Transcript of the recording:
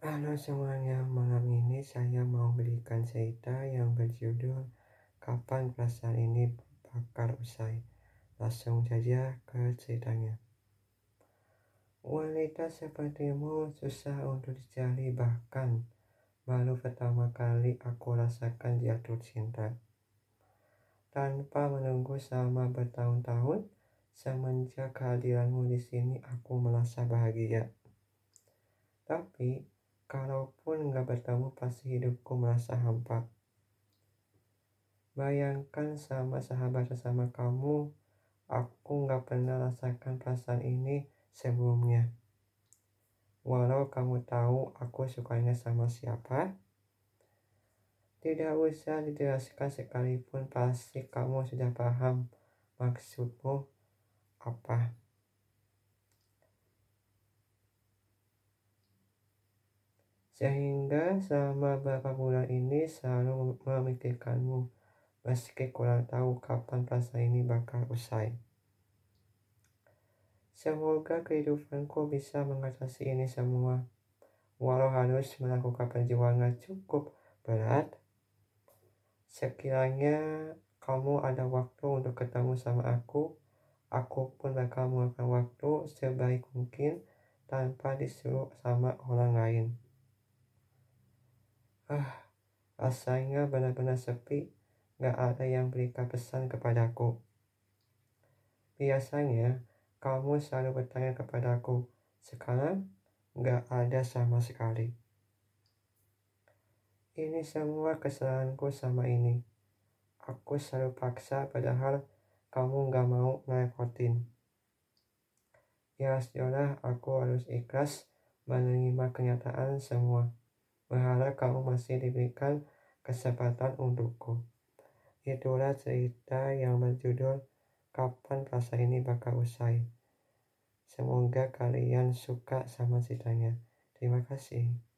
Halo semuanya, malam ini saya mau berikan cerita yang berjudul Kapan Perasaan Ini Bakal Usai. Langsung saja ke ceritanya. Wanita sepertimu susah untuk dicari bahkan baru pertama kali aku rasakan jatuh cinta. Tanpa menunggu selama bertahun-tahun, semenjak kehadiranmu di sini aku merasa bahagia. Tapi Kalaupun nggak bertemu pasti hidupku merasa hampa. Bayangkan sama sahabat sesama kamu, aku nggak pernah rasakan perasaan ini sebelumnya. Walau kamu tahu aku sukanya sama siapa, tidak usah dijelaskan sekalipun pasti kamu sudah paham maksudmu apa. Sehingga selama beberapa bulan ini selalu memikirkanmu, meski kurang tahu kapan fase ini bakal usai. Semoga kehidupanku bisa mengatasi ini semua. Walau harus melakukan perjuangan cukup berat, sekiranya kamu ada waktu untuk ketemu sama aku, aku pun bakal melakukan waktu sebaik mungkin tanpa disuruh sama orang lain. Rasanya benar-benar sepi, gak ada yang berikan pesan kepadaku. Biasanya, kamu selalu bertanya kepadaku, sekarang gak ada sama sekali. Ini semua kesalahanku sama ini. Aku selalu paksa padahal kamu gak mau ngerepotin. Ya sudahlah, aku harus ikhlas menerima kenyataan semua berharap kamu masih diberikan kesempatan untukku. Itulah cerita yang berjudul Kapan Rasa Ini Bakal Usai. Semoga kalian suka sama ceritanya. Terima kasih.